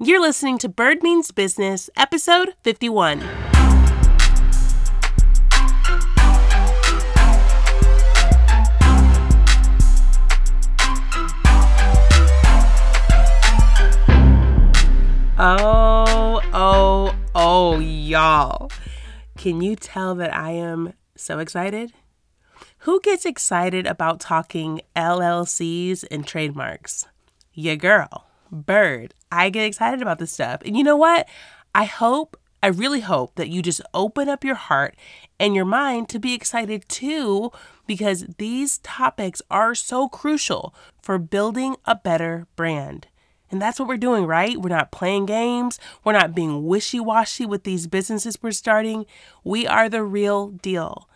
You're listening to Bird Means Business, episode 51. Oh, oh, oh, y'all. Can you tell that I am so excited? Who gets excited about talking LLCs and trademarks? Your girl, Bird. I get excited about this stuff. And you know what? I hope, I really hope that you just open up your heart and your mind to be excited too, because these topics are so crucial for building a better brand. And that's what we're doing, right? We're not playing games. We're not being wishy washy with these businesses we're starting. We are the real deal.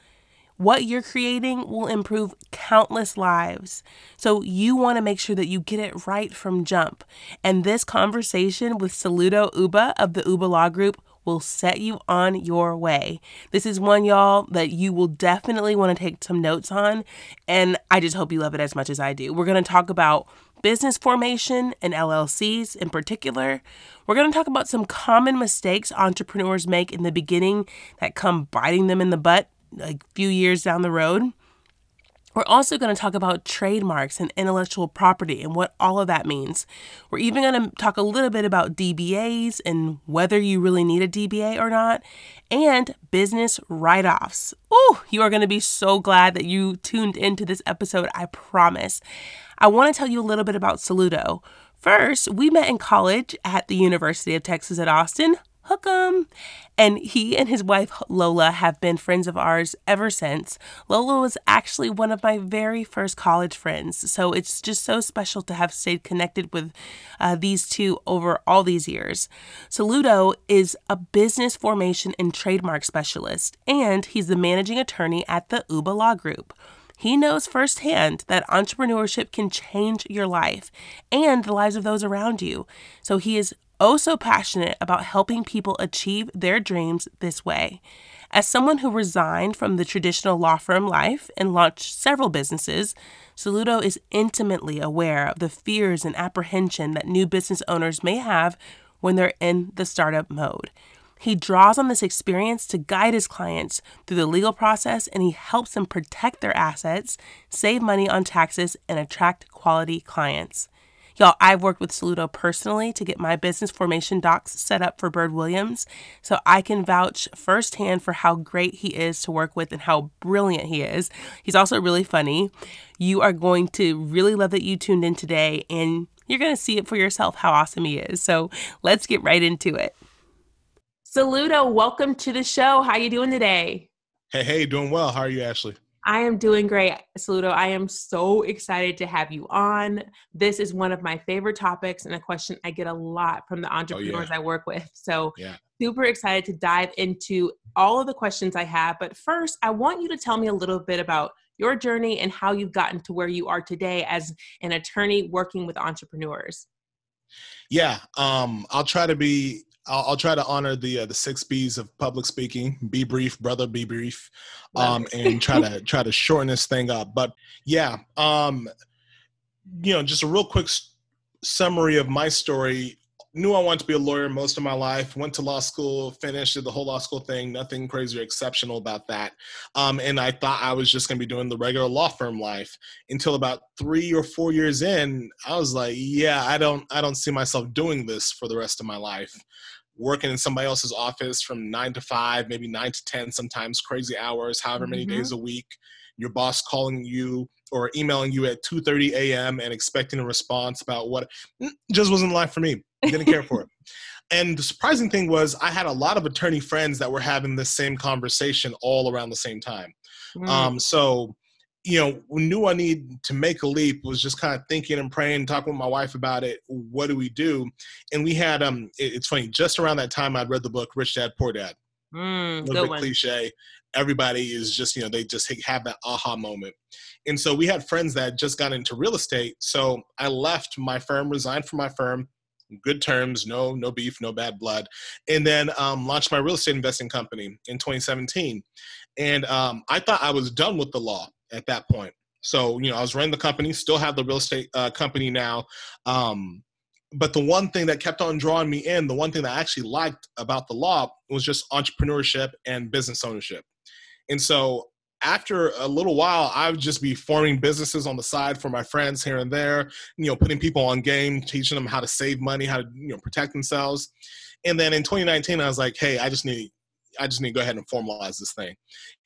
What you're creating will improve countless lives. So you want to make sure that you get it right from jump. And this conversation with Saludo Uba of the Uba Law Group will set you on your way. This is one, y'all, that you will definitely want to take some notes on. And I just hope you love it as much as I do. We're going to talk about business formation and LLCs in particular. We're going to talk about some common mistakes entrepreneurs make in the beginning that come biting them in the butt a few years down the road. We're also going to talk about trademarks and intellectual property and what all of that means. We're even going to talk a little bit about DBAs and whether you really need a DBA or not, and business write offs. Oh, you are going to be so glad that you tuned into this episode, I promise. I want to tell you a little bit about Saludo. First, we met in college at the University of Texas at Austin. Hook 'em. And he and his wife Lola have been friends of ours ever since. Lola was actually one of my very first college friends, so it's just so special to have stayed connected with uh, these two over all these years. Saludo is a business formation and trademark specialist, and he's the managing attorney at the Uba Law Group. He knows firsthand that entrepreneurship can change your life and the lives of those around you. So he is oh so passionate about helping people achieve their dreams this way. As someone who resigned from the traditional law firm life and launched several businesses, Saludo is intimately aware of the fears and apprehension that new business owners may have when they're in the startup mode. He draws on this experience to guide his clients through the legal process and he helps them protect their assets, save money on taxes, and attract quality clients. Y'all, I've worked with Saludo personally to get my business formation docs set up for Bird Williams, so I can vouch firsthand for how great he is to work with and how brilliant he is. He's also really funny. You are going to really love that you tuned in today, and you're going to see it for yourself how awesome he is. So let's get right into it. Saludo, welcome to the show. How you doing today? Hey, hey, doing well. How are you, Ashley? I am doing great, Saludo. I am so excited to have you on. This is one of my favorite topics and a question I get a lot from the entrepreneurs oh, yeah. I work with. So, yeah. super excited to dive into all of the questions I have. But first, I want you to tell me a little bit about your journey and how you've gotten to where you are today as an attorney working with entrepreneurs. Yeah, um, I'll try to be I'll, I'll, try to honor the uh, the six B's of public speaking. Be brief, brother. Be brief, um, and try to try to shorten this thing up. But yeah, um, you know, just a real quick s- summary of my story. Knew I wanted to be a lawyer most of my life. Went to law school, finished did the whole law school thing. Nothing crazy or exceptional about that. Um, and I thought I was just going to be doing the regular law firm life until about three or four years in. I was like, yeah, I don't, I don't see myself doing this for the rest of my life working in somebody else's office from nine to five, maybe nine to 10, sometimes crazy hours, however many mm-hmm. days a week. Your boss calling you or emailing you at 2:30 a.m. and expecting a response about what mm, just wasn't life for me. Didn't care for it. And the surprising thing was, I had a lot of attorney friends that were having the same conversation all around the same time. Mm. Um, so you know, knew I needed to make a leap was just kind of thinking and praying, talking with my wife about it. What do we do? And we had um, it, it's funny. Just around that time, I'd read the book Rich Dad Poor Dad. Mm, a little bit cliche. Everybody is just you know they just have that aha moment. And so we had friends that just got into real estate. So I left my firm, resigned from my firm, good terms, no no beef, no bad blood, and then um, launched my real estate investing company in 2017. And um, I thought I was done with the law at that point. So, you know, I was running the company, still have the real estate uh, company now. Um, but the one thing that kept on drawing me in, the one thing that I actually liked about the law was just entrepreneurship and business ownership. And so after a little while, I would just be forming businesses on the side for my friends here and there, you know, putting people on game, teaching them how to save money, how to, you know, protect themselves. And then in 2019, I was like, hey, I just need, I just need to go ahead and formalize this thing.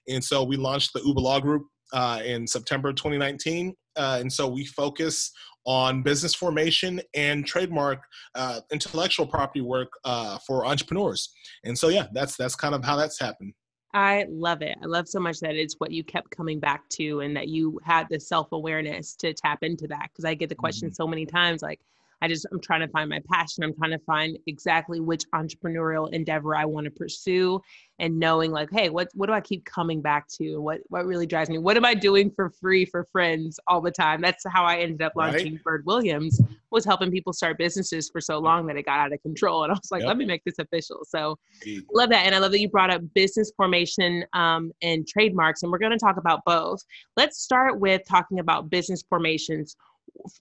And so we launched the Uba Law Group uh, in September 2019. Uh, and so we focus on business formation and trademark uh, intellectual property work uh, for entrepreneurs. And so, yeah, that's that's kind of how that's happened. I love it. I love so much that it's what you kept coming back to and that you had the self awareness to tap into that. Because I get the question mm-hmm. so many times like, I just, I'm trying to find my passion. I'm trying to find exactly which entrepreneurial endeavor I want to pursue and knowing like, hey, what, what do I keep coming back to? What, what really drives me? What am I doing for free for friends all the time? That's how I ended up launching right. Bird Williams was helping people start businesses for so long that it got out of control. And I was like, yep. let me make this official. So Indeed. love that. And I love that you brought up business formation um, and trademarks. And we're going to talk about both. Let's start with talking about business formations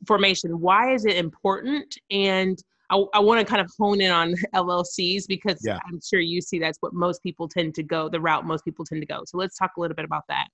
formation. Why is it important? And I, I want to kind of hone in on LLCs because yeah. I'm sure you see that's what most people tend to go, the route most people tend to go. So let's talk a little bit about that.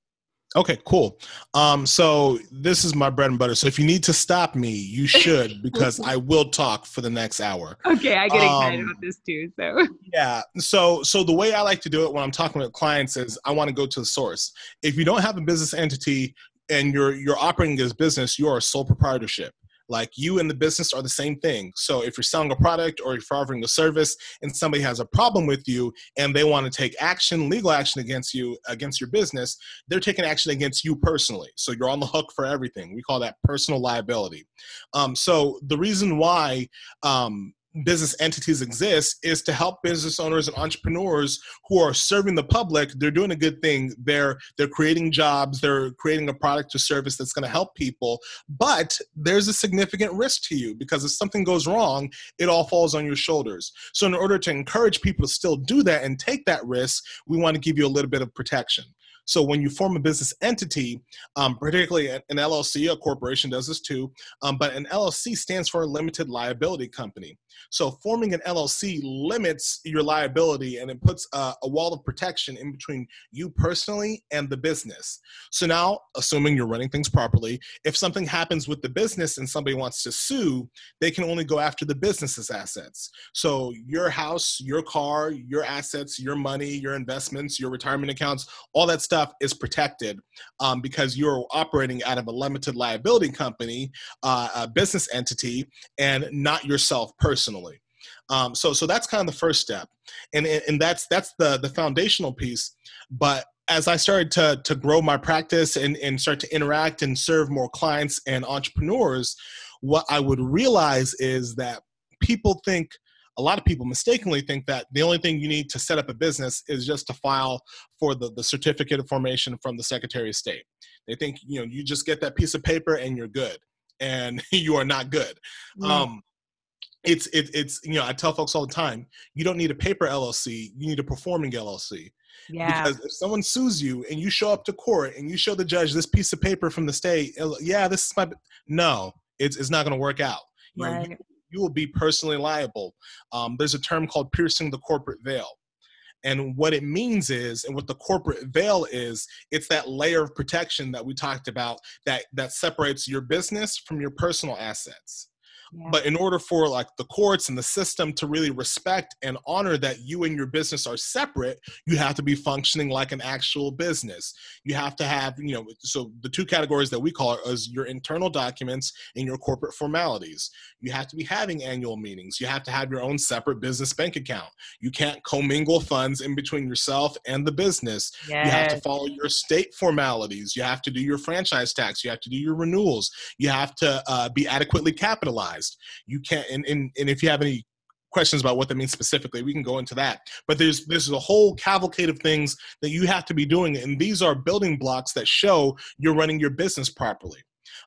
Okay, cool. Um, so this is my bread and butter. So if you need to stop me, you should because I will talk for the next hour. Okay, I get excited um, about this too. So yeah. So so the way I like to do it when I'm talking with clients is I want to go to the source. If you don't have a business entity, and you're you're operating as business, you are a sole proprietorship. Like you and the business are the same thing. So if you're selling a product or if you're offering a service and somebody has a problem with you and they want to take action, legal action against you, against your business, they're taking action against you personally. So you're on the hook for everything. We call that personal liability. Um, so the reason why um, business entities exist is to help business owners and entrepreneurs who are serving the public they're doing a good thing. They're they're creating jobs they're creating a product or service that's going to help people. But there's a significant risk to you because if something goes wrong it all falls on your shoulders. So in order to encourage people to still do that and take that risk we want to give you a little bit of protection. So when you form a business entity, um, particularly an LLC, a corporation does this too, um, but an LLC stands for a limited liability company. So forming an LLC limits your liability and it puts a, a wall of protection in between you personally and the business. So now, assuming you're running things properly, if something happens with the business and somebody wants to sue, they can only go after the business's assets. So your house, your car, your assets, your money, your investments, your retirement accounts, all that stuff is protected um, because you're operating out of a limited liability company, uh, a business entity, and not yourself personally. Um, so, so that's kind of the first step, and and that's that's the the foundational piece. But as I started to to grow my practice and and start to interact and serve more clients and entrepreneurs, what I would realize is that people think a lot of people mistakenly think that the only thing you need to set up a business is just to file for the, the certificate of formation from the secretary of state. They think you know you just get that piece of paper and you're good. And you are not good. Mm. um, it's it, it's you know i tell folks all the time you don't need a paper llc you need a performing llc yeah. Because if someone sues you and you show up to court and you show the judge this piece of paper from the state, yeah, this is my no, it's it's not going to work out. You right. Know, you, you will be personally liable. Um, there's a term called piercing the corporate veil. And what it means is, and what the corporate veil is, it's that layer of protection that we talked about that, that separates your business from your personal assets. But in order for like the courts and the system to really respect and honor that you and your business are separate, you have to be functioning like an actual business. You have to have, you know, so the two categories that we call is your internal documents and your corporate formalities. You have to be having annual meetings. You have to have your own separate business bank account. You can't commingle funds in between yourself and the business. Yes. You have to follow your state formalities. You have to do your franchise tax. You have to do your renewals. You have to uh, be adequately capitalized organized. You can't, and, and, and if you have any questions about what that means specifically, we can go into that. But there's there's a whole cavalcade of things that you have to be doing, and these are building blocks that show you're running your business properly.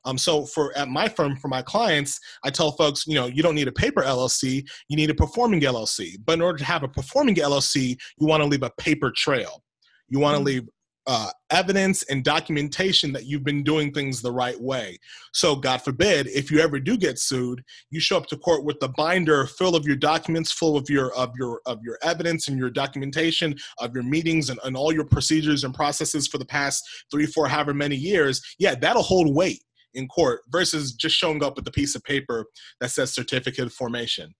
Um, so for at my firm, for my clients, I tell folks, you know, you don't need a paper LLC, you need a performing LLC. But in order to have a performing LLC, you want to leave a paper trail. You want to mm-hmm. leave uh, evidence and documentation that you've been doing things the right way. So, God forbid, if you ever do get sued, you show up to court with the binder full of your documents, full of your of your of your evidence and your documentation of your meetings and, and all your procedures and processes for the past three, four, however many years. Yeah, that'll hold weight in court versus just showing up with a piece of paper that says certificate of formation.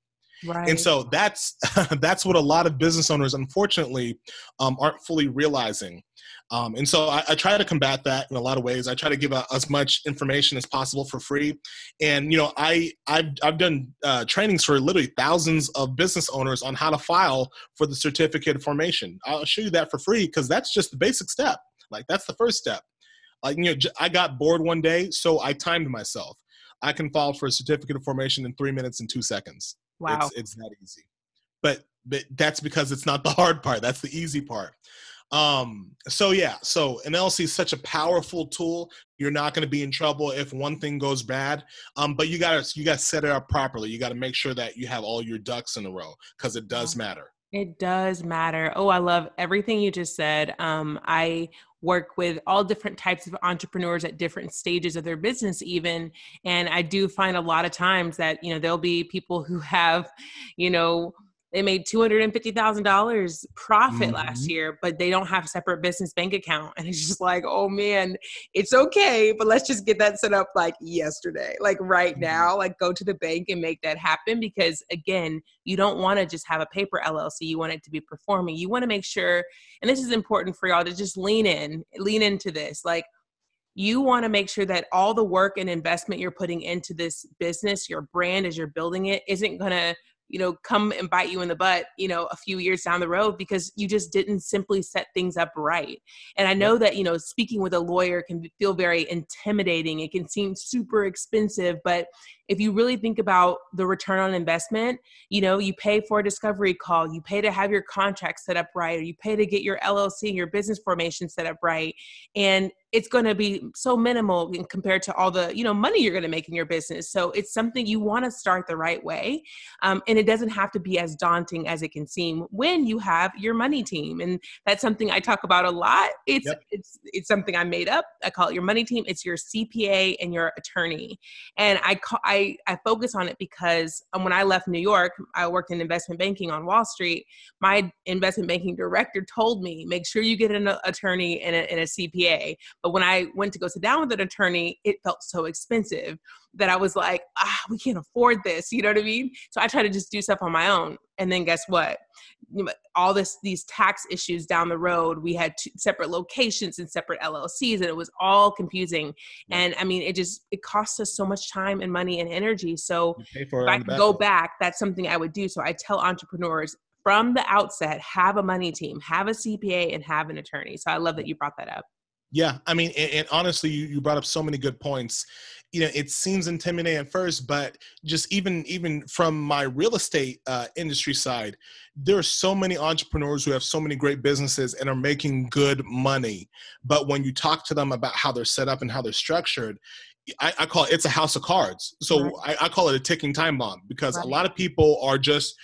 Right. And so that's that's what a lot of business owners, unfortunately, um, aren't fully realizing. Um, and so I, I, try to combat that in a lot of ways. I try to give a, as much information as possible for free. And you know, I I've I've done uh, trainings for literally thousands of business owners on how to file for the certificate of formation. I'll show you that for free because that's just the basic step. Like that's the first step. Like you know, I got bored one day, so I timed myself. I can file for a certificate of formation in three minutes and two seconds. Wow. It's, it's that easy. But but that's because it's not the hard part. That's the easy part. Um, so yeah, so an is such a powerful tool. You're not going to be in trouble if one thing goes bad. Um, but you gotta you gotta set it up properly. You gotta make sure that you have all your ducks in a row because it does matter. It does matter. Oh, I love everything you just said. Um, I work with all different types of entrepreneurs at different stages of their business even and i do find a lot of times that you know there'll be people who have you know they made $250,000 profit mm-hmm. last year, but they don't have a separate business bank account. And it's just like, oh man, it's okay, but let's just get that set up like yesterday, like right mm-hmm. now, like go to the bank and make that happen. Because again, you don't want to just have a paper LLC. You want it to be performing. You want to make sure, and this is important for y'all to just lean in, lean into this. Like, you want to make sure that all the work and investment you're putting into this business, your brand as you're building it, isn't going to you know come and bite you in the butt you know a few years down the road because you just didn't simply set things up right. And i know that you know speaking with a lawyer can feel very intimidating. It can seem super expensive but if you really think about the return on investment, you know, you pay for a discovery call, you pay to have your contract set up right, or you pay to get your LLC and your business formation set up right. And it's going to be so minimal compared to all the, you know, money you're going to make in your business. So it's something you want to start the right way. Um, and it doesn't have to be as daunting as it can seem when you have your money team. And that's something I talk about a lot. It's, yep. it's, it's something I made up. I call it your money team. It's your CPA and your attorney. And I call, I I, I focus on it because um, when I left New York, I worked in investment banking on Wall Street. My investment banking director told me, make sure you get an attorney and a, and a CPA. But when I went to go sit down with an attorney, it felt so expensive that I was like, ah, we can't afford this. You know what I mean? So I try to just do stuff on my own. And then guess what? All this these tax issues down the road. We had two separate locations and separate LLCs, and it was all confusing. And I mean, it just it cost us so much time and money and energy. So if I could go back, that's something I would do. So I tell entrepreneurs from the outset, have a money team, have a CPA, and have an attorney. So I love that you brought that up. Yeah, I mean, and, and honestly, you, you brought up so many good points. You know, it seems intimidating at first, but just even even from my real estate uh, industry side, there are so many entrepreneurs who have so many great businesses and are making good money. But when you talk to them about how they're set up and how they're structured, I, I, call it it's a house of cards. So right. I, I, call it a ticking time bomb because right. a lot of people are just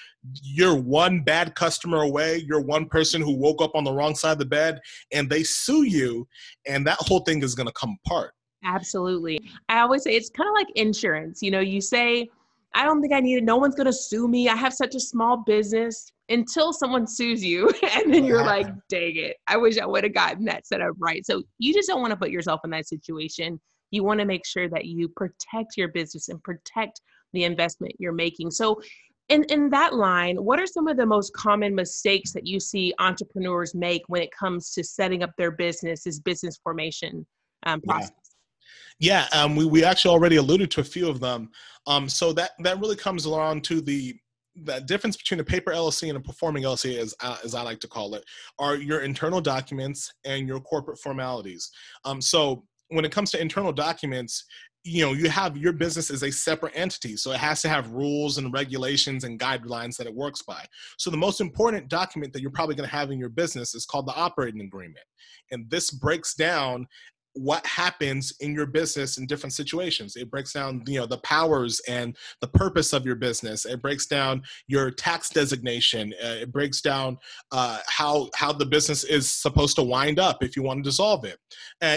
you're one bad customer away. You're one person who woke up on the wrong side of the bed and they sue you, and that whole thing is going to come apart. Absolutely. I always say it's kind of like insurance. You know, you say, I don't think I need it. No one's going to sue me. I have such a small business until someone sues you. And then you're like, dang it. I wish I would have gotten that set up right. So you just don't want to put yourself in that situation. You want to make sure that you protect your business and protect the investment you're making. So in, in that line, what are some of the most common mistakes that you see entrepreneurs make when it comes to setting up their business, this business formation um, process? Yeah, yeah um, we, we actually already alluded to a few of them. Um, so that, that really comes along to the the difference between a paper LLC and a performing LLC, as, uh, as I like to call it, are your internal documents and your corporate formalities. Um, so when it comes to internal documents, you know you have your business is a separate entity so it has to have rules and regulations and guidelines that it works by so the most important document that you're probably going to have in your business is called the operating agreement and this breaks down what happens in your business in different situations. It breaks down you know the powers and the purpose of your business. It breaks down your tax designation. Uh, it breaks down uh, how how the business is supposed to wind up if you want to dissolve it.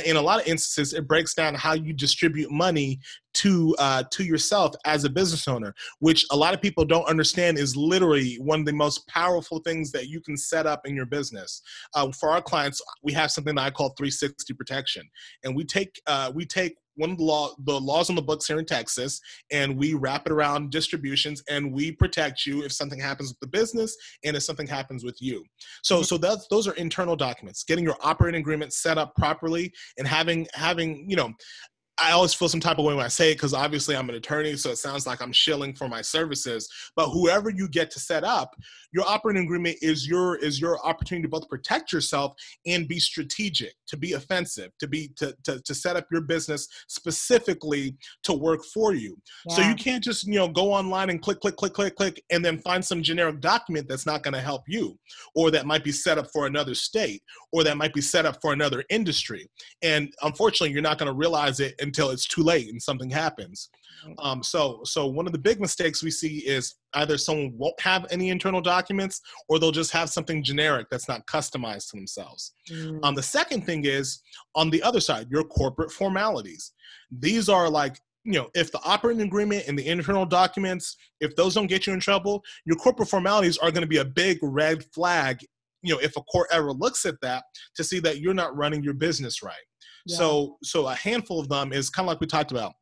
In a lot of instances it breaks down how you distribute money to uh, to yourself as a business owner, which a lot of people don't understand is literally one of the most powerful things that you can set up in your business. Uh, for our clients, we have something that I call 360 protection, and we take uh, we take one of the law the laws on the books here in Texas, and we wrap it around distributions, and we protect you if something happens with the business and if something happens with you. So mm-hmm. so that's those are internal documents. Getting your operating agreement set up properly and having having you know I always feel some type of way when I say it because obviously I'm an attorney, so it sounds like I'm shilling for my services. But whoever you get to set up, your operating agreement is your is your opportunity to both protect yourself and be strategic, to be offensive, to be to to, to set up your business specifically to work for you. Yeah. So you can't just you know go online and click click click click click and then find some generic document that's not going to help you, or that might be set up for another state, or that might be set up for another industry. And unfortunately, you're not going to realize it until it's too late and something happens. Um, so, so one of the big mistakes we see is either someone won't have any internal documents or they'll just have something generic that's not customized to themselves. Mm. Um, the second thing is on the other side, your corporate formalities. These are like you know, if the operating agreement and the internal documents, if those don't get you in trouble, your corporate formalities are going to be a big red flag. You know, if a court ever looks at that to see that you're not running your business right. So so a handful of them is kind of like we talked about.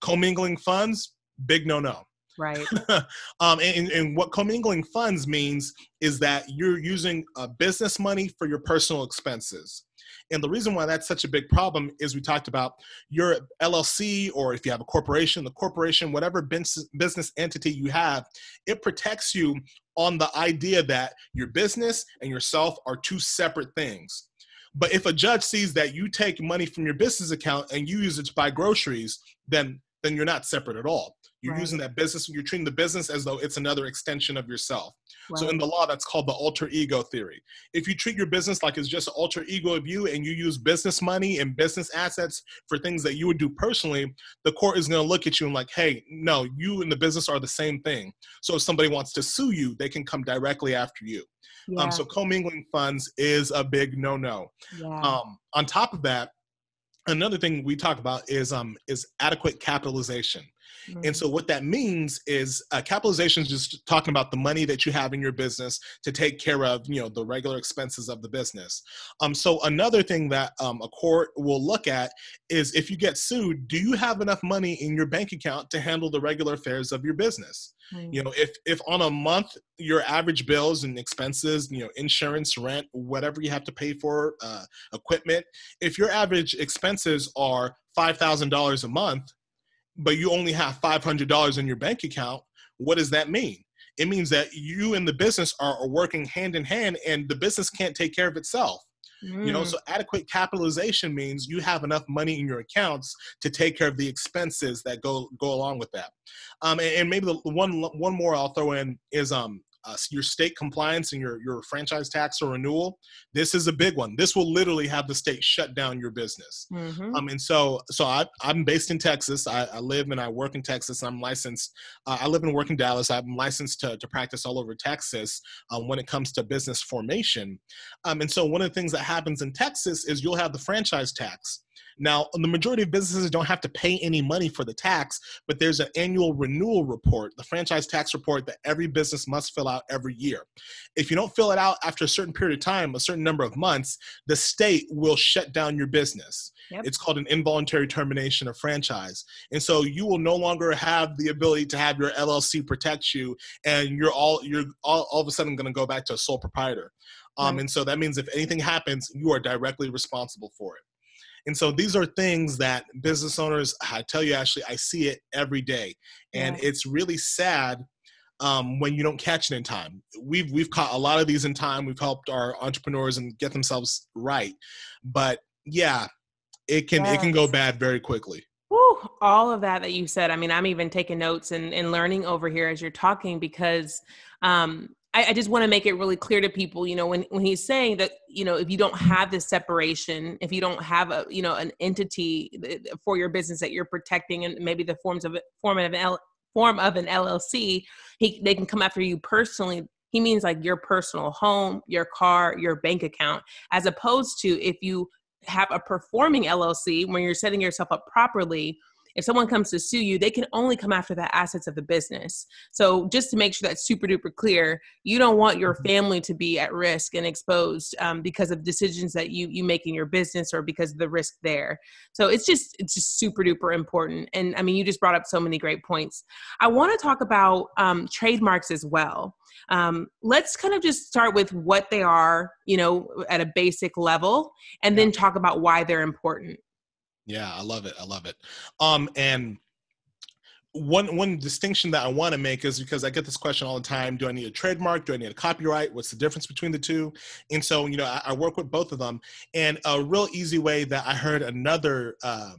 Commingling funds, big no no. Right. um, and, and what commingling funds means is that you're using uh, business money for your personal expenses. And the reason why that's such a big problem is we talked about your LLC or if you have a corporation, the corporation, whatever business entity you have, it protects you on the idea that your business and yourself are two separate things. But if a judge sees that you take money from your business account and you use it to buy groceries, then then you're not separate at all. You're right. using that business, you're treating the business as though it's another extension of yourself. Right. So in the law, that's called the alter ego theory. If you treat your business like it's just an alter ego of you and you use business money and business assets for things that you would do personally, the court is going to look at you and like, hey, no, you and the business are the same thing. So if somebody wants to sue you, they can come directly after you. Yeah. Um, so commingling funds is a big no-no. Yeah. Um, on top of that, another thing we talk about is um, is adequate capitalization. Mm-hmm. And so what that means is uh, capitalization is just talking about the money that you have in your business to take care of, you know, the regular expenses of the business. Um, so another thing that um, a court will look at is if you get sued, do you have enough money in your bank account to handle the regular affairs of your business? Mm-hmm. You know, if if on a month your average bills and expenses, you know, insurance, rent, whatever you have to pay for, uh, equipment, if your average expenses are five thousand dollars a month, but you only have $500 in your bank account, what does that mean? It means that you and the business are, working hand in hand and the business can't take care of itself. Mm. You know, mm. so adequate capitalization means you have enough money in your accounts to take care of the expenses that go go along with that. Um, and, and maybe the one one more I'll throw in is um uh, your state compliance and your, your franchise tax or renewal, this is a big one. This will literally have the state shut down your business. Mm-hmm. Um, and so, so I, I'm based in Texas. I, I live and I work in Texas. I'm licensed. Uh, I live and work in Dallas. I'm licensed to, to practice all over Texas um, when it comes to business formation. Um, and so, one of the things that happens in Texas is you'll have the franchise tax. Now, the majority of businesses don't have to pay any money for the tax, but there's an annual renewal report, the franchise tax report that every business must fill out every year. If you don't fill it out after a certain period of time, a certain number of months, the state will shut down your business. Yep. It's called an involuntary termination of franchise. And so you will no longer have the ability to have your LLC protect you and you're all you're all, all of a sudden going to go back to a sole proprietor. Um, right. And so that means if anything happens, you are directly responsible for it. And so these are things that business owners, I tell you, actually, I see it every day. And yeah. it's really sad um, when you don't catch it in time. We've, we've caught a lot of these in time. We've helped our entrepreneurs and get themselves right. But yeah, it can, yes. it can go bad very quickly. Woo, all of that that you said. I mean, I'm even taking notes and, and learning over here as you're talking because um, I, I just want to make it really clear to people, you know, when, when he's saying that, you know, if you don't have this separation, if you don't have a, you know, an entity uh, for your business that you're protecting and maybe the forms of form of an L, form of an LLC, he, they can come after you personally. He means like your personal home, your car, your bank account, as opposed to if you have a performing LLC when you're setting yourself up properly, if someone comes to sue you, they can only come after the assets of the business. So just to make sure that's super duper clear, you don't want your mm-hmm. family to be at risk and exposed um, because of decisions that you you make in your business or because of the risk there. So it's just it's just super duper important. And I mean, you just brought up so many great points. I want to talk about um, trademarks as well. Um, let's kind of just start with what they are, you know, at a basic level, and then talk about why they're important. Yeah, I love it. I love it. Um, and one one distinction that I want to make is because I get this question all the time: Do I need a trademark? Do I need a copyright? What's the difference between the two? And so, you know, I, I work with both of them. And a real easy way that I heard another um,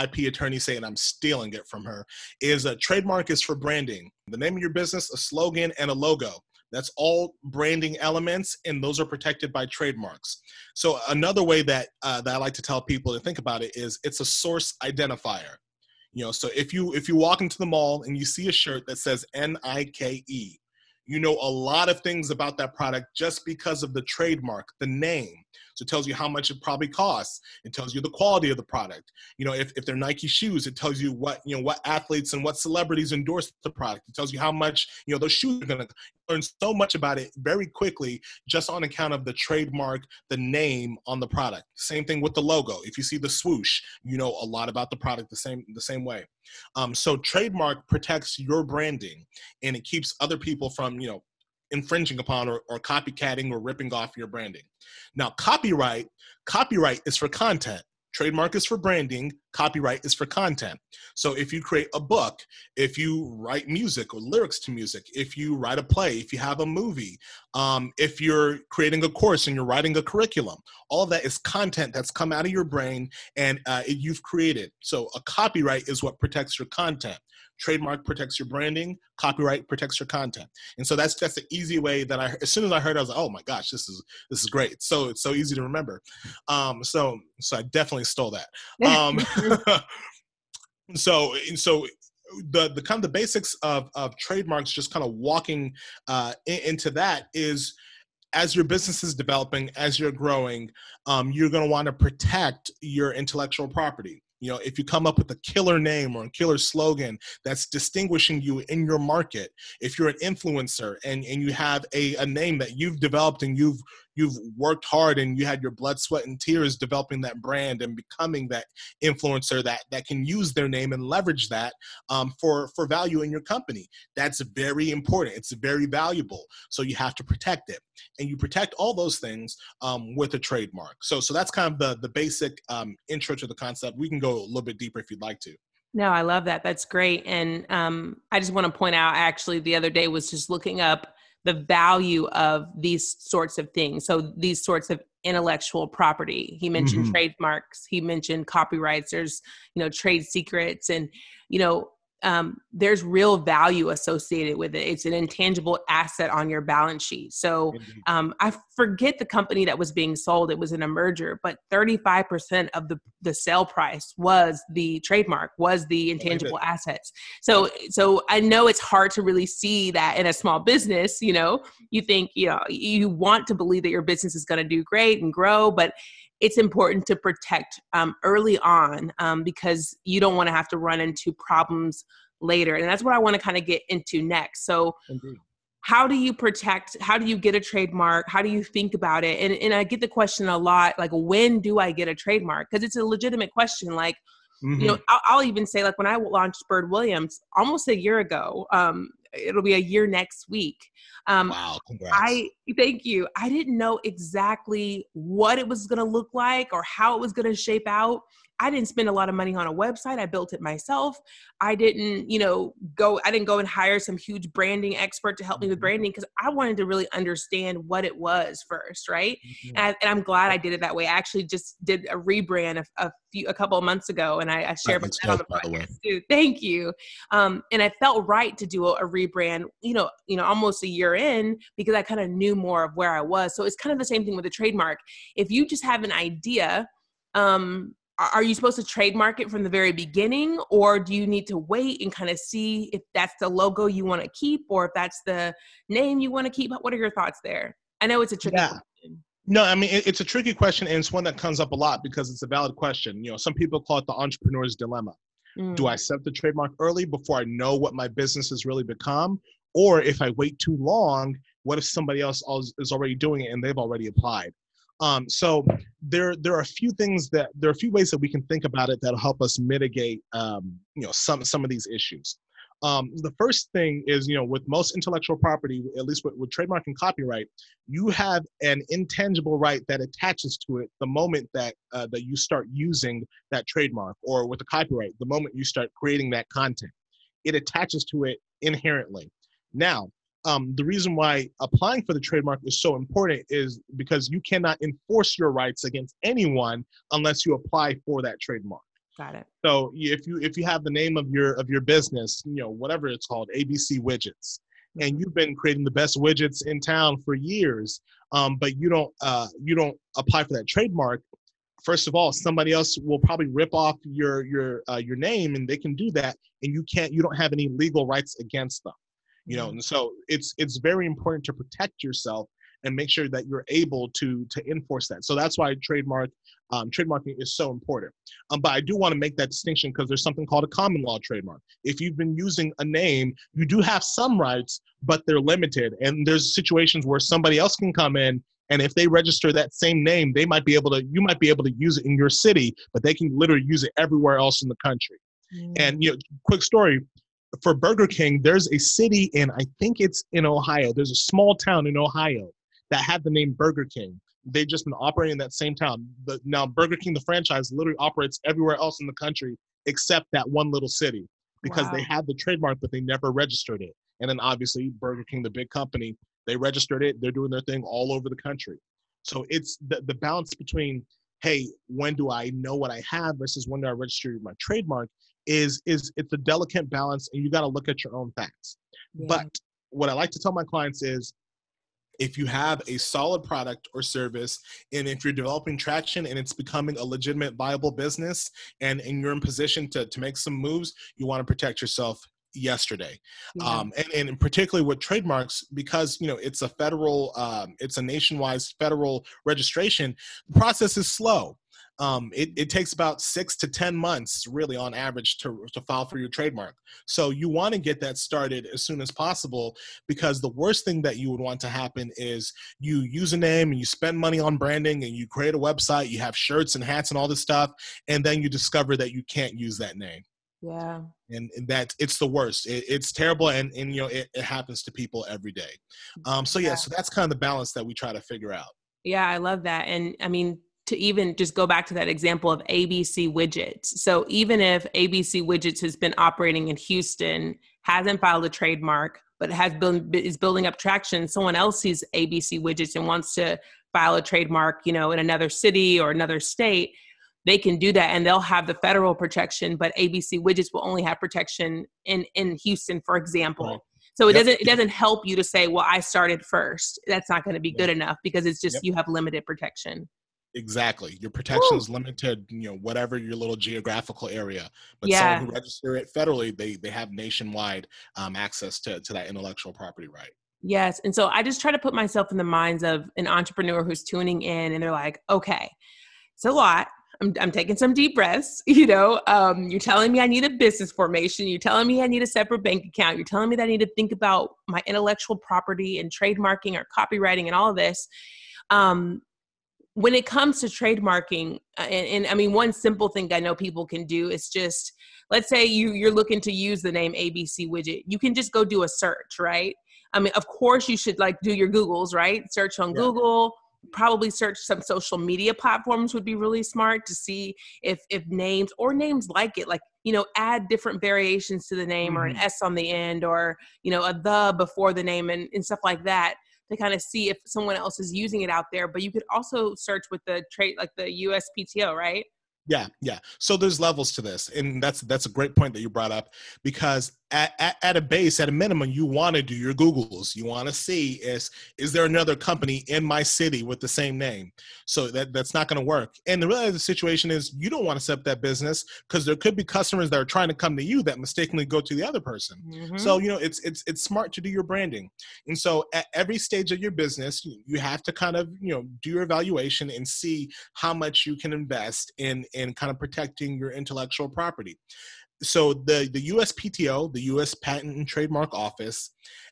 IP attorney say, and I'm stealing it from her, is a trademark is for branding. The name of your business, a slogan, and a logo. That's all branding elements, and those are protected by trademarks. So another way that uh, that I like to tell people to think about it is it's a source identifier. You know, so if you if you walk into the mall and you see a shirt that says N I K E, you know a lot of things about that product just because of the trademark, the name. So it tells you how much it probably costs. It tells you the quality of the product. You know, if, if they're Nike shoes, it tells you what, you know, what athletes and what celebrities endorse the product. It tells you how much, you know, those shoes are going to learn so much about it very quickly just on account of the trademark, the name on the product. Same thing with the logo. If you see the swoosh, you know a lot about the product the same the same way. Um, so trademark protects your branding and it keeps other people from, you know, infringing upon or, or copycatting or ripping off your branding. Now, copyright, copyright is for content. Trademark is for branding, copyright is for content. So if you create a book, if you write music or lyrics to music, if you write a play, if you have a movie, um, if you're creating a course and you're writing a curriculum, all of that is content that's come out of your brain and uh, you've created. So a copyright is what protects your content trademark protects your branding copyright protects your content. And so that's that's the easy way that i as soon as i heard i was like oh my gosh this is this is great. So it's so easy to remember. Um so so i definitely stole that. Um so so the the kind of the basics of of trademarks just kind of walking uh in, into that is as your business is developing as you're growing um, you're going to want to protect your intellectual property you know, if you come up with a killer name or a killer slogan that's distinguishing you in your market, if you're an influencer and, and you have a, a name that you've developed and you've you've worked hard and you had your blood, sweat, and tears developing that brand and becoming that influencer that that can use their name and leverage that um, for for value in your company. That's very important. It's very valuable. So you have to protect it, and you protect all those things um, with a trademark. So so that's kind of the the basic um, intro to the concept. We can go a little bit deeper if you'd like to. No, I love that. That's great. And um, I just want to point out actually, the other day was just looking up the value of these sorts of things. So these sorts of intellectual property. He mentioned mm-hmm. trademarks. He mentioned copyrights. There's you know trade secrets, and you know um, there's real value associated with it. It's an intangible asset on your balance sheet. So um, I forget the company that was being sold. It was in a merger, but 35% of the, the sale price was the trademark, was the intangible assets. So so I know it's hard to really see that in a small business. You know, you think you know you want to believe that your business is going to do great and grow, but it's important to protect um, early on um, because you don't want to have to run into problems later. And that's what I want to kind of get into next. So, Indeed. how do you protect? How do you get a trademark? How do you think about it? And, and I get the question a lot like, when do I get a trademark? Because it's a legitimate question. Like, Mm-hmm. you know I'll, I'll, even say like when i launched bird williams almost a year ago um, it'll be a year next week. Um, wow, congrats. I thank you. I didn't know exactly what it was going to look like or how it was going to shape out. I didn't spend a lot of money on a website. I built it myself. I didn't, you know, go, I didn't go and hire some huge branding expert to help me with mm-hmm. branding because I wanted to really understand what it was first, right? Mm-hmm. And, I, am glad I did it that way. I actually just did a rebrand a, a few, a couple of months ago, and I, I shared my that on the podcast too. Thank you. Um, and I felt right to do a, a rebrand, you know, you know, almost a year in because I kind of knew more of where I was. So it's kind of the same thing with a trademark. If you just have an idea, um, are you supposed to trademark it from the very beginning or do you need to wait and kind of see if that's the logo you want to keep or if that's the name you want to keep what are your thoughts there? I know it's a tricky yeah. question. No i mean it's a tricky question and it's one that comes up a lot because it's a valid question. You know some people call it the entrepreneur's dilemma. Mm. do i set the trademark early before i know what my business has really become? Or if i wait too long what if somebody else is already doing it and they've already applied um, so there there are a few things that there are a few ways that we can think about it that'll help us mitigate um, you know some some of these issues. Um, the first thing is, you know, with most intellectual property, at least with, with trademark and copyright, you have an intangible right that attaches to it the moment that uh, that you start using that trademark, or with the copyright, the moment you start creating that content, it attaches to it inherently. Now, um, the reason why applying for the trademark is so important is because you cannot enforce your rights against anyone unless you apply for that trademark. Got it. So if you if you have the name of your of your business, you know whatever it's called, ABC Widgets, and mm-hmm. you've been creating the best widgets in town for years, um, but you don't uh, you don't apply for that trademark. First of all, somebody else will probably rip off your your uh, your name, and they can do that, and you can't you don't have any legal rights against them you know mm-hmm. and so it's it's very important to protect yourself and make sure that you're able to to enforce that. So that's why trademark um, trademarking is so important. Um, but i do want to make that distinction because there's something called a common law trademark. If you've been using a name you do have some rights but they're limited. And there's situations where somebody else can come in and if they register that same name they might be able to you might be able to use it in your city but they can literally use it everywhere else in the country. Mm. and you know quick story for Burger King, there's a city in, I think it's in Ohio. There's a small town in Ohio that had the name Burger King. They've just been operating in that same town. But now Burger King, the franchise, literally operates everywhere else in the country except that one little city because wow. they had the trademark, but they never registered it. And then obviously Burger King, the big company, they registered it. They're doing their thing all over the country. So it's the, the balance between, hey, when do I know what I have versus when do I register my trademark is is it's a delicate balance and you got to look at your own facts yeah. but what i like to tell my clients is if you have a solid product or service and if you're developing traction and it's becoming a legitimate viable business and, and you're in position to, to make some moves you want to protect yourself yesterday yeah. um, and, and particularly with trademarks because you know it's a federal um, it's a nationwide federal registration the process is slow um, it, it takes about six to 10 months, really, on average, to, to file for your trademark. So you want to get that started as soon as possible because the worst thing that you would want to happen is you use a name and you spend money on branding and you create a website, you have shirts and hats and all this stuff, and then you discover that you can't use that name. Yeah. And, and that it's the worst. It, it's terrible, and, and you know it, it happens to people every day. Um, so yeah, yeah, so that's kind of the balance that we try to figure out. Yeah, I love that. And I mean, to even just go back to that example of ABC Widgets. So even if ABC Widgets has been operating in Houston, hasn't filed a trademark, but has been is building up traction, someone else sees ABC Widgets and wants to file a trademark, you know, in another city or another state, they can do that and they'll have the federal protection, but ABC Widgets will only have protection in in Houston, for example. Right. So it yep. doesn't it doesn't help you to say, well, I started first. That's not going to be good enough because it's just yep. you have limited protection. Exactly. Your protection is limited, you know, whatever your little geographical area. But yeah. someone who register it federally, they they have nationwide um, access to, to that intellectual property right. Yes. And so I just try to put myself in the minds of an entrepreneur who's tuning in and they're like, okay, it's a lot. I'm, I'm taking some deep breaths. You know, um, you're telling me I need a business formation. You're telling me I need a separate bank account. You're telling me that I need to think about my intellectual property and trademarking or copyrighting and all of this. Um, when it comes to trademarking uh, and, and, i mean one simple thing i know people can do is just let's say you you're looking to use the name abc widget you can just go do a search right i mean of course you should like do your googles right search on yeah. google probably search some social media platforms would be really smart to see if if names or names like it like you know add different variations to the name mm-hmm. or an mm-hmm. s on the end or you know a the before the name and, and stuff like that to kind of see if someone else is using it out there but you could also search with the trade like the uspto right yeah, yeah. So there's levels to this, and that's that's a great point that you brought up because at, at, at, a base, at a minimum, you want to do your Googles. You want to see is is there another company in my city with the same name? So that that's not going to work. And the real of the situation is you don't want to set up that business because there could be customers that are trying to come to you that mistakenly go to the other person. Mm-hmm. So you know it's it's it's smart to do your branding. And so at every stage of your business, you have to kind of you know do your evaluation and see how much you can invest in in kind of protecting your intellectual property so the the USPTO, the U.S. Patent and Trademark Office,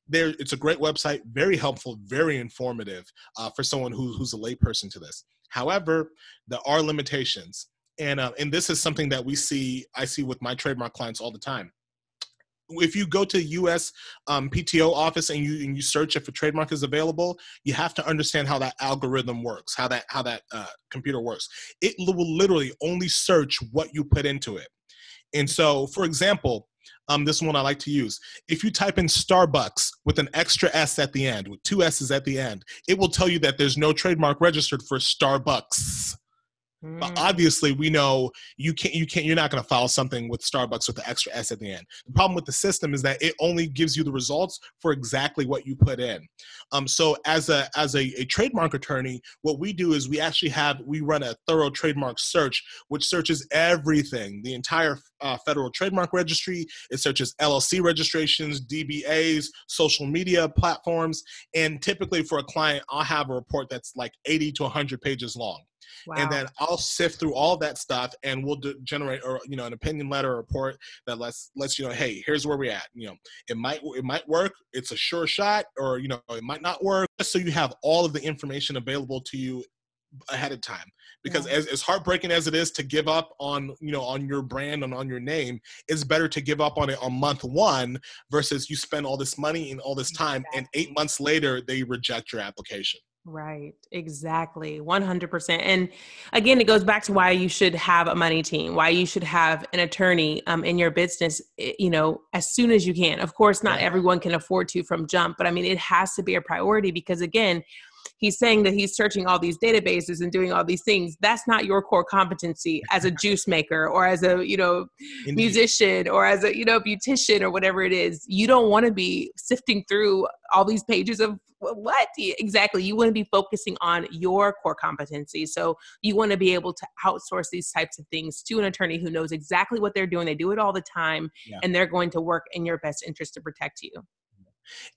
there it's a great website, very helpful, very informative uh, for someone who, who's a layperson to this. However, there are limitations, and uh, and this is something that we see I see with my trademark clients all the time. If you go to U.S. Um, PTO office and you and you search if a trademark is available, you have to understand how that algorithm works, how that how that uh, computer works. It will literally only search what you put into it. And so, for example, um, this one I like to use. If you type in Starbucks with an extra S at the end, with two S's at the end, it will tell you that there's no trademark registered for Starbucks. Mm. But obviously, we know you can't. You can't. You're not going to file something with Starbucks with the extra S at the end. The problem with the system is that it only gives you the results for exactly what you put in. Um, so as a as a, a trademark attorney, what we do is we actually have we run a thorough trademark search, which searches everything, the entire uh, federal trademark registry. It searches LLC registrations, DBAs, social media platforms, and typically for a client, I'll have a report that's like 80 to 100 pages long. Wow. And then I'll sift through all that stuff, and we'll do, generate, or you know, an opinion letter or report that lets lets you know, hey, here's where we're at. You know, it might it might work. It's a sure shot, or you know, it might not work. So you have all of the information available to you ahead of time because yeah. as, as heartbreaking as it is to give up on you know on your brand and on your name it's better to give up on it on month one versus you spend all this money and all this time exactly. and eight months later they reject your application Right, exactly, 100%. And again, it goes back to why you should have a money team, why you should have an attorney um, in your business, eh, you know, as soon as you can. Of course, not everyone can afford to from jump, but I mean, it has to be a priority because, again, he's saying that he's searching all these databases and doing all these things. That's not your core competency as a juice maker or as a you know Indeed. musician or as a you know beautician or whatever it is. You don't want to be sifting through all these pages of what? Exactly. You want to be focusing on your core competency. So you want to be able to outsource these types of things to an attorney who knows exactly what they're doing. They do it all the time yeah. and they're going to work in your best interest to protect you.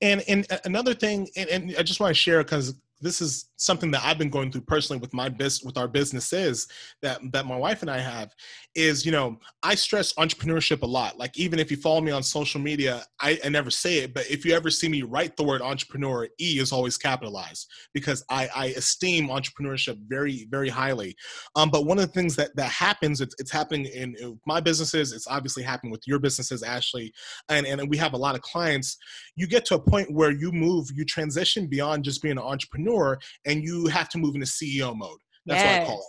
And and uh, another thing and, and i just want to share because this is something that I've been going through personally with my business, with our businesses that that my wife and I have, is you know I stress entrepreneurship a lot. Like even if you follow me on social media, I, I never say it, but if you ever see me write the word entrepreneur, E is always capitalized because I, I esteem entrepreneurship very very highly. Um, but one of the things that that happens, it's, it's happening in, in my businesses. It's obviously happening with your businesses, Ashley, and and we have a lot of clients. You get to a point where you move, you transition beyond just being an entrepreneur and you have to move into CEO mode. That's yes. what I call it.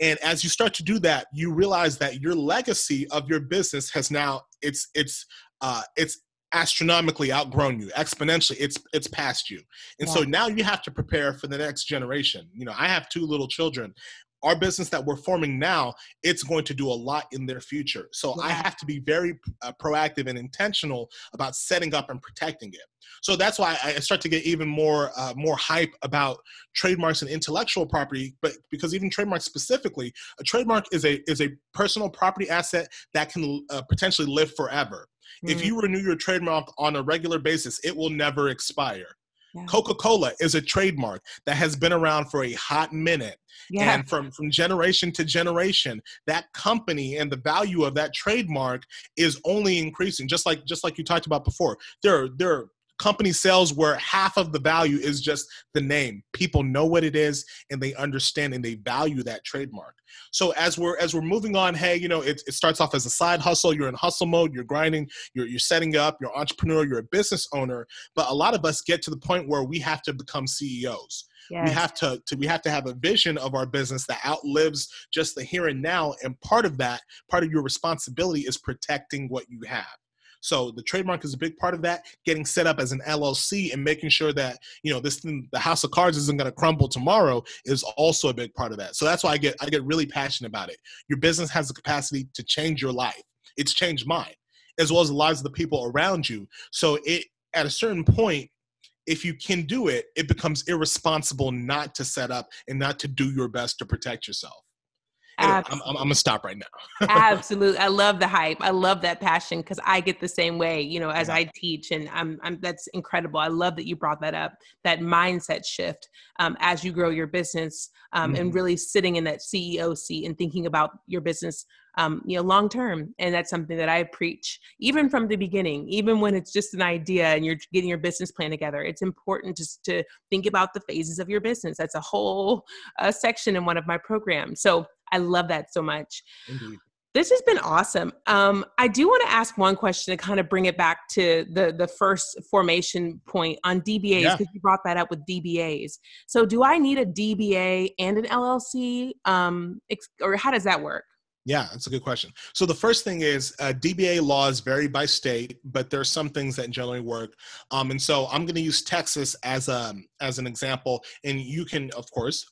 And as you start to do that, you realize that your legacy of your business has now it's it's uh, it's astronomically outgrown you exponentially it's it's past you and yeah. so now you have to prepare for the next generation you know i have two little children our business that we're forming now it's going to do a lot in their future so yeah. i have to be very uh, proactive and intentional about setting up and protecting it so that's why i start to get even more uh, more hype about trademarks and intellectual property but because even trademarks specifically a trademark is a is a personal property asset that can uh, potentially live forever mm. if you renew your trademark on a regular basis it will never expire yeah. Coca Cola is a trademark that has been around for a hot minute. Yeah. And from, from generation to generation, that company and the value of that trademark is only increasing. Just like just like you talked about before, there are, there are company sales where half of the value is just the name. People know what it is and they understand and they value that trademark. So as we're as we're moving on, hey, you know, it, it starts off as a side hustle. You're in hustle mode. You're grinding. You're you're setting up. You're entrepreneur. You're a business owner. But a lot of us get to the point where we have to become CEOs. Yes. We have to, to we have to have a vision of our business that outlives just the here and now. And part of that, part of your responsibility is protecting what you have. So the trademark is a big part of that. Getting set up as an LLC and making sure that you know this thing, the house of cards isn't going to crumble tomorrow is also a big part of that. So that's why I get I get really passionate about it. Your business has the capacity to change your life. It's changed mine, as well as the lives of the people around you. So it at a certain point, if you can do it, it becomes irresponsible not to set up and not to do your best to protect yourself. I'm, I'm, I'm, gonna stop right now. Absolutely, I love the hype. I love that passion because I get the same way. You know, as yeah. I teach, and I'm, I'm, that's incredible. I love that you brought that up. That mindset shift um, as you grow your business, um, mm-hmm. and really sitting in that CEO seat and thinking about your business, um, you know, long term. And that's something that I preach, even from the beginning, even when it's just an idea and you're getting your business plan together. It's important just to think about the phases of your business. That's a whole uh, section in one of my programs. So I love that so much. Indeed. This has been awesome. Um, I do want to ask one question to kind of bring it back to the the first formation point on DBAs because yeah. you brought that up with DBAs. So, do I need a DBA and an LLC, um, or how does that work? Yeah, that's a good question. So the first thing is uh, DBA laws vary by state, but there are some things that generally work. Um, and so I'm going to use Texas as a as an example, and you can, of course,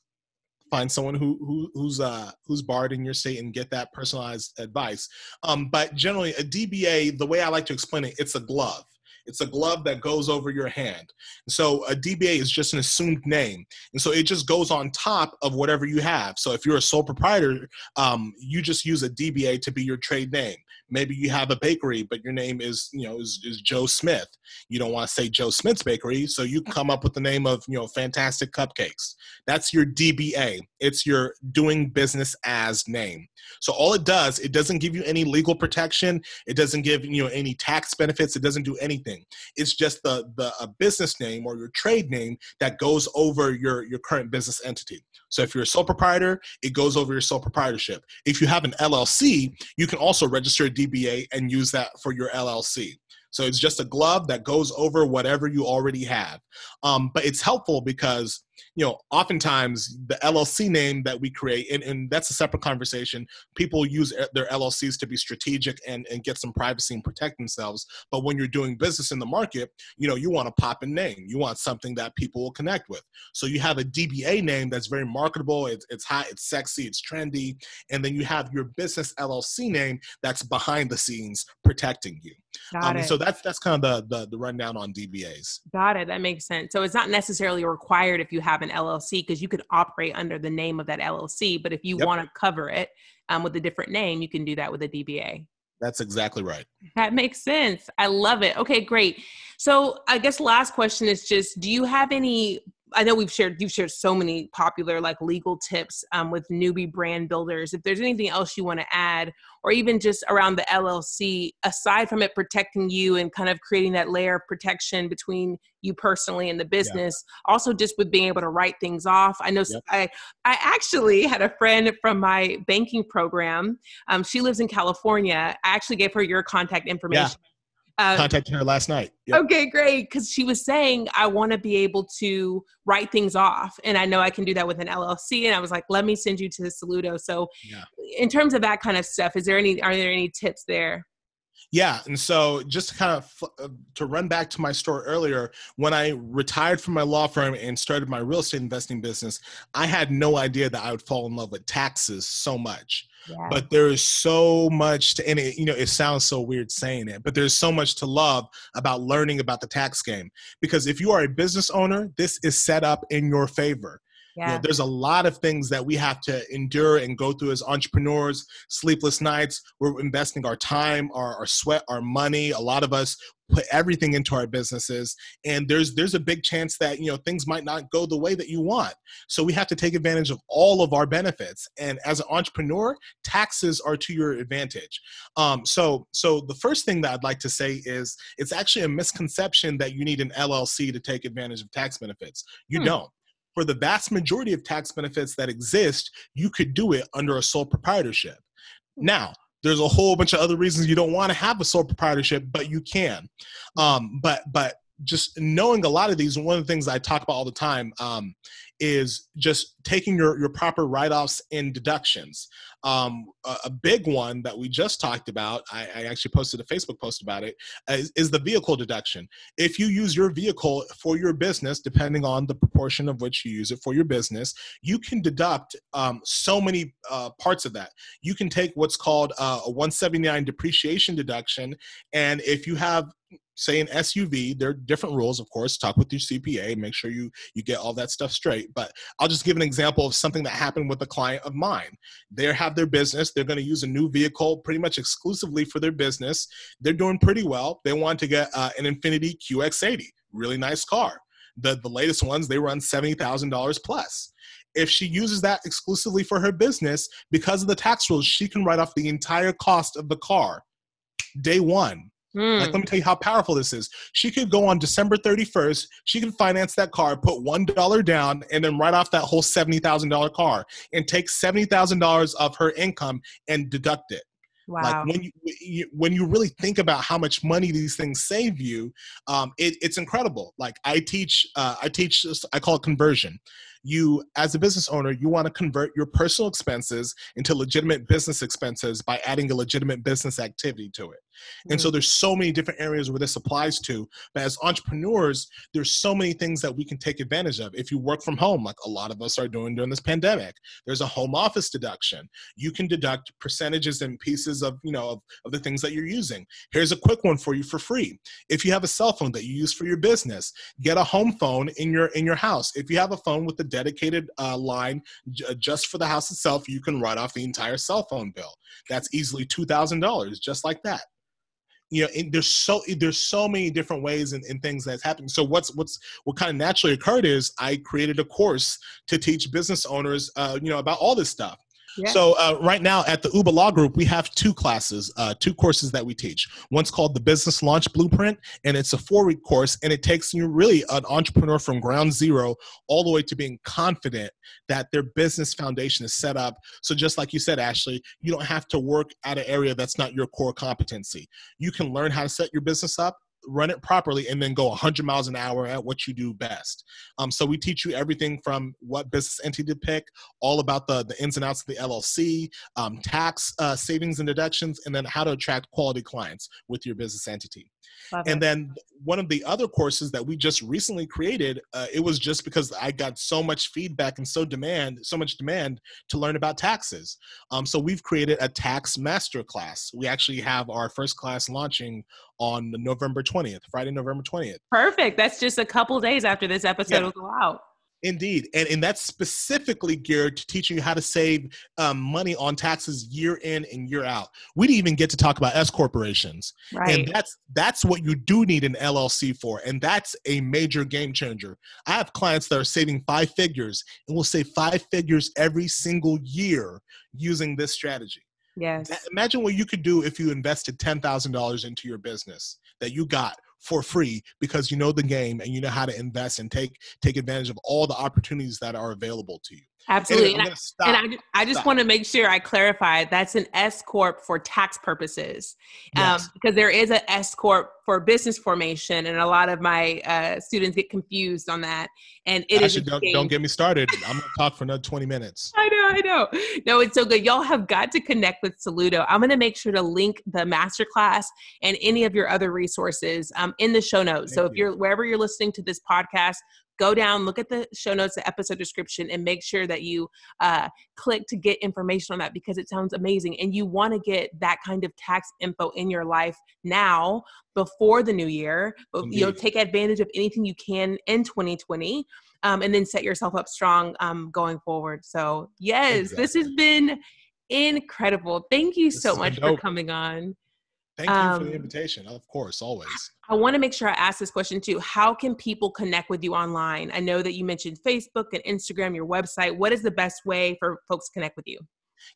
find someone who, who who's uh who's barred in your state and get that personalized advice. Um, but generally, a DBA, the way I like to explain it, it's a glove. It's a glove that goes over your hand. So a DBA is just an assumed name, and so it just goes on top of whatever you have. So if you're a sole proprietor, um, you just use a DBA to be your trade name. Maybe you have a bakery, but your name is you know is, is Joe Smith. You don't want to say Joe Smith's Bakery, so you come up with the name of you know Fantastic Cupcakes. That's your DBA. It's your doing business as name. So all it does, it doesn't give you any legal protection. It doesn't give you know any tax benefits. It doesn't do anything. It's just the the a business name or your trade name that goes over your your current business entity. So if you're a sole proprietor, it goes over your sole proprietorship. If you have an LLC, you can also register a DBA and use that for your LLC. So it's just a glove that goes over whatever you already have. Um, but it's helpful because you know, oftentimes the LLC name that we create, and, and that's a separate conversation. People use their LLCs to be strategic and, and get some privacy and protect themselves. But when you're doing business in the market, you know, you want a pop in name. You want something that people will connect with. So you have a DBA name that's very marketable. It's, it's hot, it's sexy, it's trendy. And then you have your business LLC name that's behind the scenes protecting you. Got um, it. So that's that's kind of the, the the rundown on DBAs. Got it. That makes sense. So it's not necessarily required if you have an LLC because you could operate under the name of that LLC. But if you yep. want to cover it um, with a different name, you can do that with a DBA. That's exactly right. That makes sense. I love it. Okay, great. So I guess last question is just do you have any I know we've shared you've shared so many popular like legal tips um, with newbie brand builders. If there's anything else you want to add, or even just around the LLC, aside from it protecting you and kind of creating that layer of protection between you personally and the business, yeah. also just with being able to write things off. I know yep. I I actually had a friend from my banking program. Um, she lives in California. I actually gave her your contact information. Yeah uh, contacted her last night. Yep. Okay, great. Because she was saying, I want to be able to write things off. And I know I can do that with an LLC. And I was like, let me send you to Soluto. So, yeah. in terms of that kind of stuff, is there any, are there any tips there? Yeah, and so just to kind of uh, to run back to my story earlier, when I retired from my law firm and started my real estate investing business, I had no idea that I would fall in love with taxes so much. But there is so much to, and it, you know, it sounds so weird saying it, but there's so much to love about learning about the tax game. Because if you are a business owner, this is set up in your favor. Yeah. You know, there's a lot of things that we have to endure and go through as entrepreneurs. Sleepless nights. We're investing our time, our, our sweat, our money. A lot of us put everything into our businesses and there's there's a big chance that you know things might not go the way that you want so we have to take advantage of all of our benefits and as an entrepreneur taxes are to your advantage um, so so the first thing that i'd like to say is it's actually a misconception that you need an llc to take advantage of tax benefits you hmm. don't for the vast majority of tax benefits that exist, you could do it under a sole proprietorship. Now, there's a whole bunch of other reasons you don't want to have a sole proprietorship, but you can. Um, but but just knowing a lot of these, one of the things I talk about all the time um, is just taking your, your proper write-offs and deductions. Um, a, a, big one that we just talked about, I, I actually posted a Facebook post about it, is, is, the vehicle deduction. If you use your vehicle for your business, depending on the proportion of which you use it for your business, you can deduct um, so many uh, parts of that. You can take what's called uh, a 179 depreciation deduction, and if you have say an SUV, there are different rules, of course. Talk with your CPA, make sure you you get all that stuff straight. But I'll just give an example of something that happened with a client of mine. They have their business. They're going to use a new vehicle pretty much exclusively for their business. They're doing pretty well. They want to get uh, an Infiniti QX80, really nice car. The the latest ones they run seventy thousand dollars plus if she uses that exclusively for her business because of the tax rules she can write off the entire cost of the car day one Mm. Like, let me tell you how powerful this is. She could go on December 31st, she can finance that car, put $1 down, and then write off that whole $70,000 car and take $70,000 of her income and deduct it. Wow. Like when you, you, when you really think about how much money these things save you, um, it, it's incredible. Like I teach, uh, I teach, this I call it conversion you as a business owner you want to convert your personal expenses into legitimate business expenses by adding a legitimate business activity to it mm-hmm. and so mm-hmm. there's so many different areas where this applies to but as entrepreneurs there's so many things that we can take advantage of if you work from home like a lot of us are doing during this pandemic there's a home office deduction you can deduct percentages and pieces of you know of, of the things that you're using here's a quick one for you for free if you have a cell phone that you use for your business get a home phone in your in your house if you have a phone with a dedicated uh, line j- uh, just for the house itself, you can write off the entire cell phone bill. That's easily two thousand dollars, just like that. You know, there's so there's so many different ways and, and things that's happening. So what's what's what kind of naturally occurred is I created a course to teach business owners, uh, you know, about all this stuff. So uh, right now at the Uba Law Group, we have two classes, uh, two courses that we teach. One's called the Business Launch Blueprint, and it's a four-week course, and it takes you really an entrepreneur from ground zero all the way to being confident that their business foundation is set up. So just like you said, Ashley, you don't have to work at an area that's not your core competency. You can learn how to set your business up run it properly and then go 100 miles an hour at what you do best. Um, so we teach you everything from what business entity to pick all about the, the ins and outs of the llc um, tax uh, savings and deductions and then how to attract quality clients with your business entity Love and it. then one of the other courses that we just recently created, uh, it was just because I got so much feedback and so demand, so much demand to learn about taxes. Um, so we've created a tax master class. We actually have our first class launching on November 20th, Friday, November 20th. Perfect. That's just a couple days after this episode yeah. will go out. Indeed, and and that's specifically geared to teaching you how to save um, money on taxes year in and year out. We didn't even get to talk about S corporations, right. and that's that's what you do need an LLC for, and that's a major game changer. I have clients that are saving five figures, and will save five figures every single year using this strategy. Yes. Imagine what you could do if you invested ten thousand dollars into your business that you got for free because you know the game and you know how to invest and take take advantage of all the opportunities that are available to you. Absolutely. Anyway, and, I, and I, I, just stop. want to make sure I clarify that's an S corp for tax purposes, um, yes. because there is an S corp for business formation, and a lot of my uh, students get confused on that. And it Actually, don't, don't get me started. I'm going to talk for another 20 minutes. I know, I know. No, it's so good. Y'all have got to connect with Soluto. I'm going to make sure to link the masterclass and any of your other resources um, in the show notes. Thank so if you. you're wherever you're listening to this podcast, go down, look at the show notes, the episode description, and make sure that you uh, click to get information on that because it sounds amazing. And you want to get that kind of tax info in your life now before the new year. But you know, take advantage of anything you can in 2020. Um, and then set yourself up strong um, going forward. So, yes, exactly. this has been incredible. Thank you this so much for coming on. Thank you um, for the um, invitation. Of course, always. I want to make sure I ask this question too. How can people connect with you online? I know that you mentioned Facebook and Instagram, your website. What is the best way for folks to connect with you?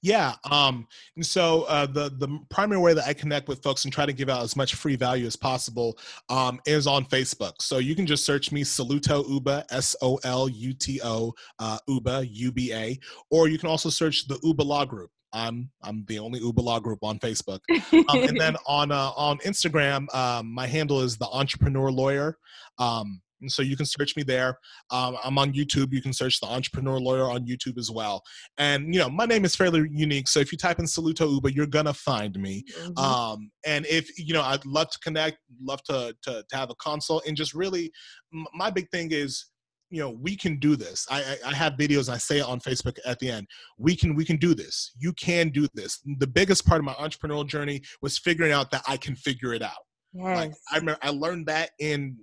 Yeah. Um, and so uh, the the primary way that I connect with folks and try to give out as much free value as possible um, is on Facebook. So you can just search me Soluto Uba S O L U T O uh, Uba U B A, or you can also search the Uba Law Group. I'm I'm the only Uba Law group on Facebook, um, and then on uh, on Instagram, um, my handle is the Entrepreneur Lawyer. Um, and so you can search me there. Um, I'm on YouTube. You can search the Entrepreneur Lawyer on YouTube as well. And you know, my name is fairly unique. So if you type in Soluto Uba, you're gonna find me. Mm-hmm. Um, and if you know, I'd love to connect, love to to, to have a consult, and just really, my big thing is you know we can do this. I, I, I have videos i say it on facebook at the end. We can we can do this. You can do this. The biggest part of my entrepreneurial journey was figuring out that i can figure it out. Yes. like i remember i learned that in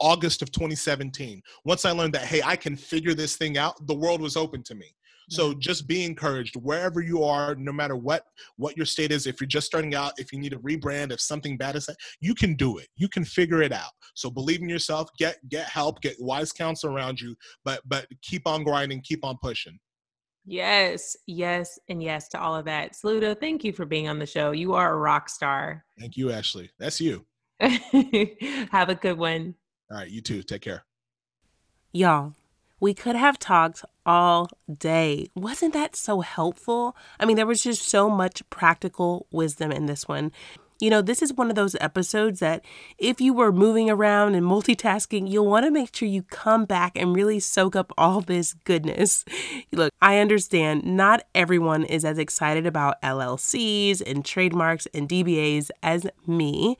august of 2017 once i learned that hey i can figure this thing out the world was open to me so mm-hmm. just be encouraged wherever you are, no matter what what your state is. If you're just starting out, if you need a rebrand, if something bad is, you can do it. You can figure it out. So believe in yourself. Get get help. Get wise counsel around you. But but keep on grinding. Keep on pushing. Yes, yes, and yes to all of that. Soluto, thank you for being on the show. You are a rock star. Thank you, Ashley. That's you. Have a good one. All right, you too. Take care. Y'all, we could have talked all day. Wasn't that so helpful? I mean, there was just so much practical wisdom in this one. You know, this is one of those episodes that if you were moving around and multitasking, you'll want to make sure you come back and really soak up all this goodness. Look, I understand not everyone is as excited about LLCs and trademarks and DBAs as me,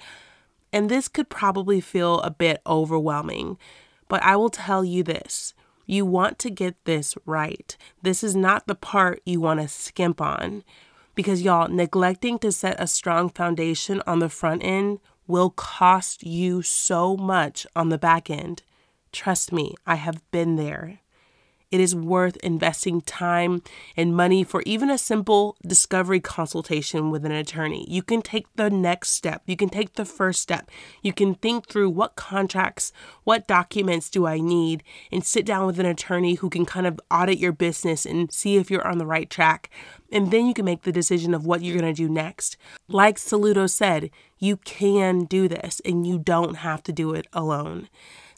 and this could probably feel a bit overwhelming. But I will tell you this you want to get this right. This is not the part you want to skimp on. Because, y'all, neglecting to set a strong foundation on the front end will cost you so much on the back end. Trust me, I have been there it is worth investing time and money for even a simple discovery consultation with an attorney. You can take the next step, you can take the first step, you can think through what contracts, what documents do I need, and sit down with an attorney who can kind of audit your business and see if you're on the right track. And then you can make the decision of what you're going to do next. Like Soluto said, you can do this and you don't have to do it alone.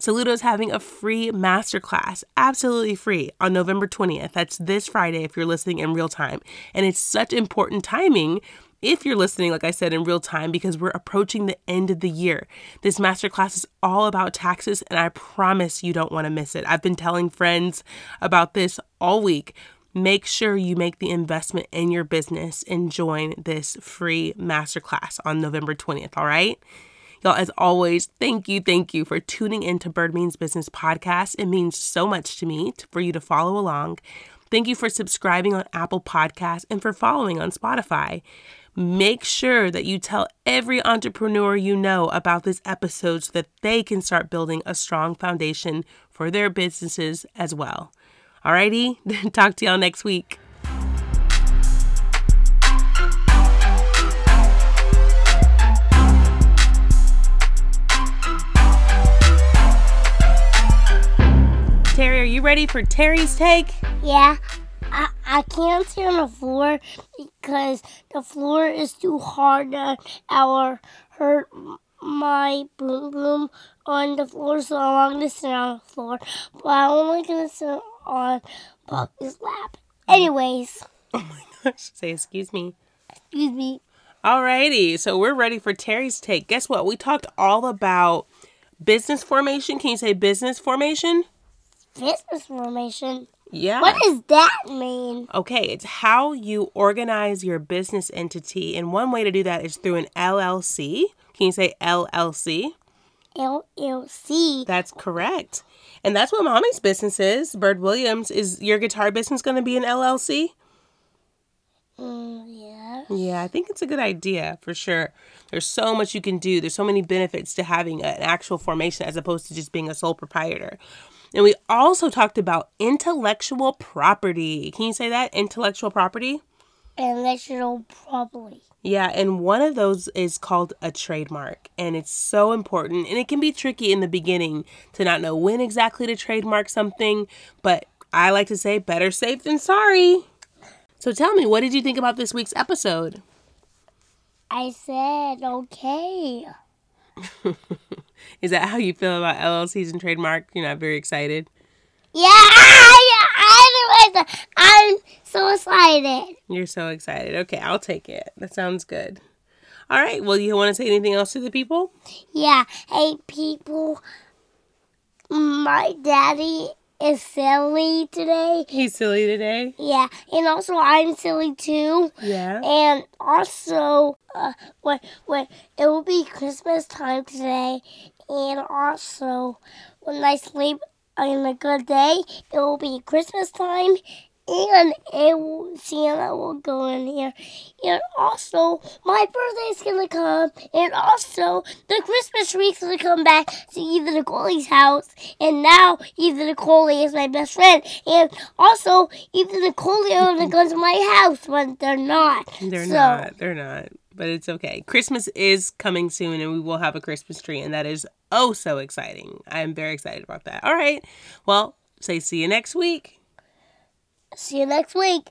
Soluto is having a free masterclass, absolutely free, on November 20th. That's this Friday if you're listening in real time. And it's such important timing if you're listening, like I said, in real time, because we're approaching the end of the year. This masterclass is all about taxes, and I promise you don't want to miss it. I've been telling friends about this all week. Make sure you make the investment in your business and join this free masterclass on November 20th, all right? Y'all, as always, thank you, thank you for tuning into Bird Means Business podcast. It means so much to me for you to follow along. Thank you for subscribing on Apple Podcasts and for following on Spotify. Make sure that you tell every entrepreneur you know about this episode so that they can start building a strong foundation for their businesses as well. Alrighty, talk to y'all next week. You ready for Terry's take? Yeah. I, I can't sit on the floor because the floor is too hard to our hurt my boom boom on the floor, so I'm gonna sit on the floor. But I'm only gonna sit on Bucky's lap. Anyways. Oh my gosh. Say excuse me. Excuse me. Alrighty, so we're ready for Terry's take. Guess what? We talked all about business formation. Can you say business formation? Business formation. Yeah. What does that mean? Okay, it's how you organize your business entity. And one way to do that is through an LLC. Can you say LLC? LLC. That's correct. And that's what mommy's business is. Bird Williams, is your guitar business going to be an LLC? Mm, yeah. Yeah, I think it's a good idea for sure. There's so much you can do. There's so many benefits to having an actual formation as opposed to just being a sole proprietor. And we also talked about intellectual property. Can you say that? Intellectual property? Intellectual property. Yeah, and one of those is called a trademark, and it's so important. And it can be tricky in the beginning to not know when exactly to trademark something, but I like to say better safe than sorry. So tell me, what did you think about this week's episode? I said okay. Is that how you feel about LLCs and trademark? You're not very excited? Yeah, I, I, I'm so excited. You're so excited. Okay, I'll take it. That sounds good. All right. Well, you want to say anything else to the people? Yeah. Hey, people. My daddy is silly today. He's silly today. Yeah, and also I'm silly too. Yeah. And also, uh, when when it will be Christmas time today, and also when I sleep on a good day, it will be Christmas time, and it will, Santa will go in here. And also, my birthday's gonna come, and also the Christmas tree's gonna come back to Eva Nicole's house. And now Eva Nicole is my best friend, and also Eva Nicole is gonna come to my house, but they're not. They're So- not. They're not. But it's okay. Christmas is coming soon, and we will have a Christmas tree, and that is oh so exciting. I am very excited about that. All right. Well, say see you next week. See you next week.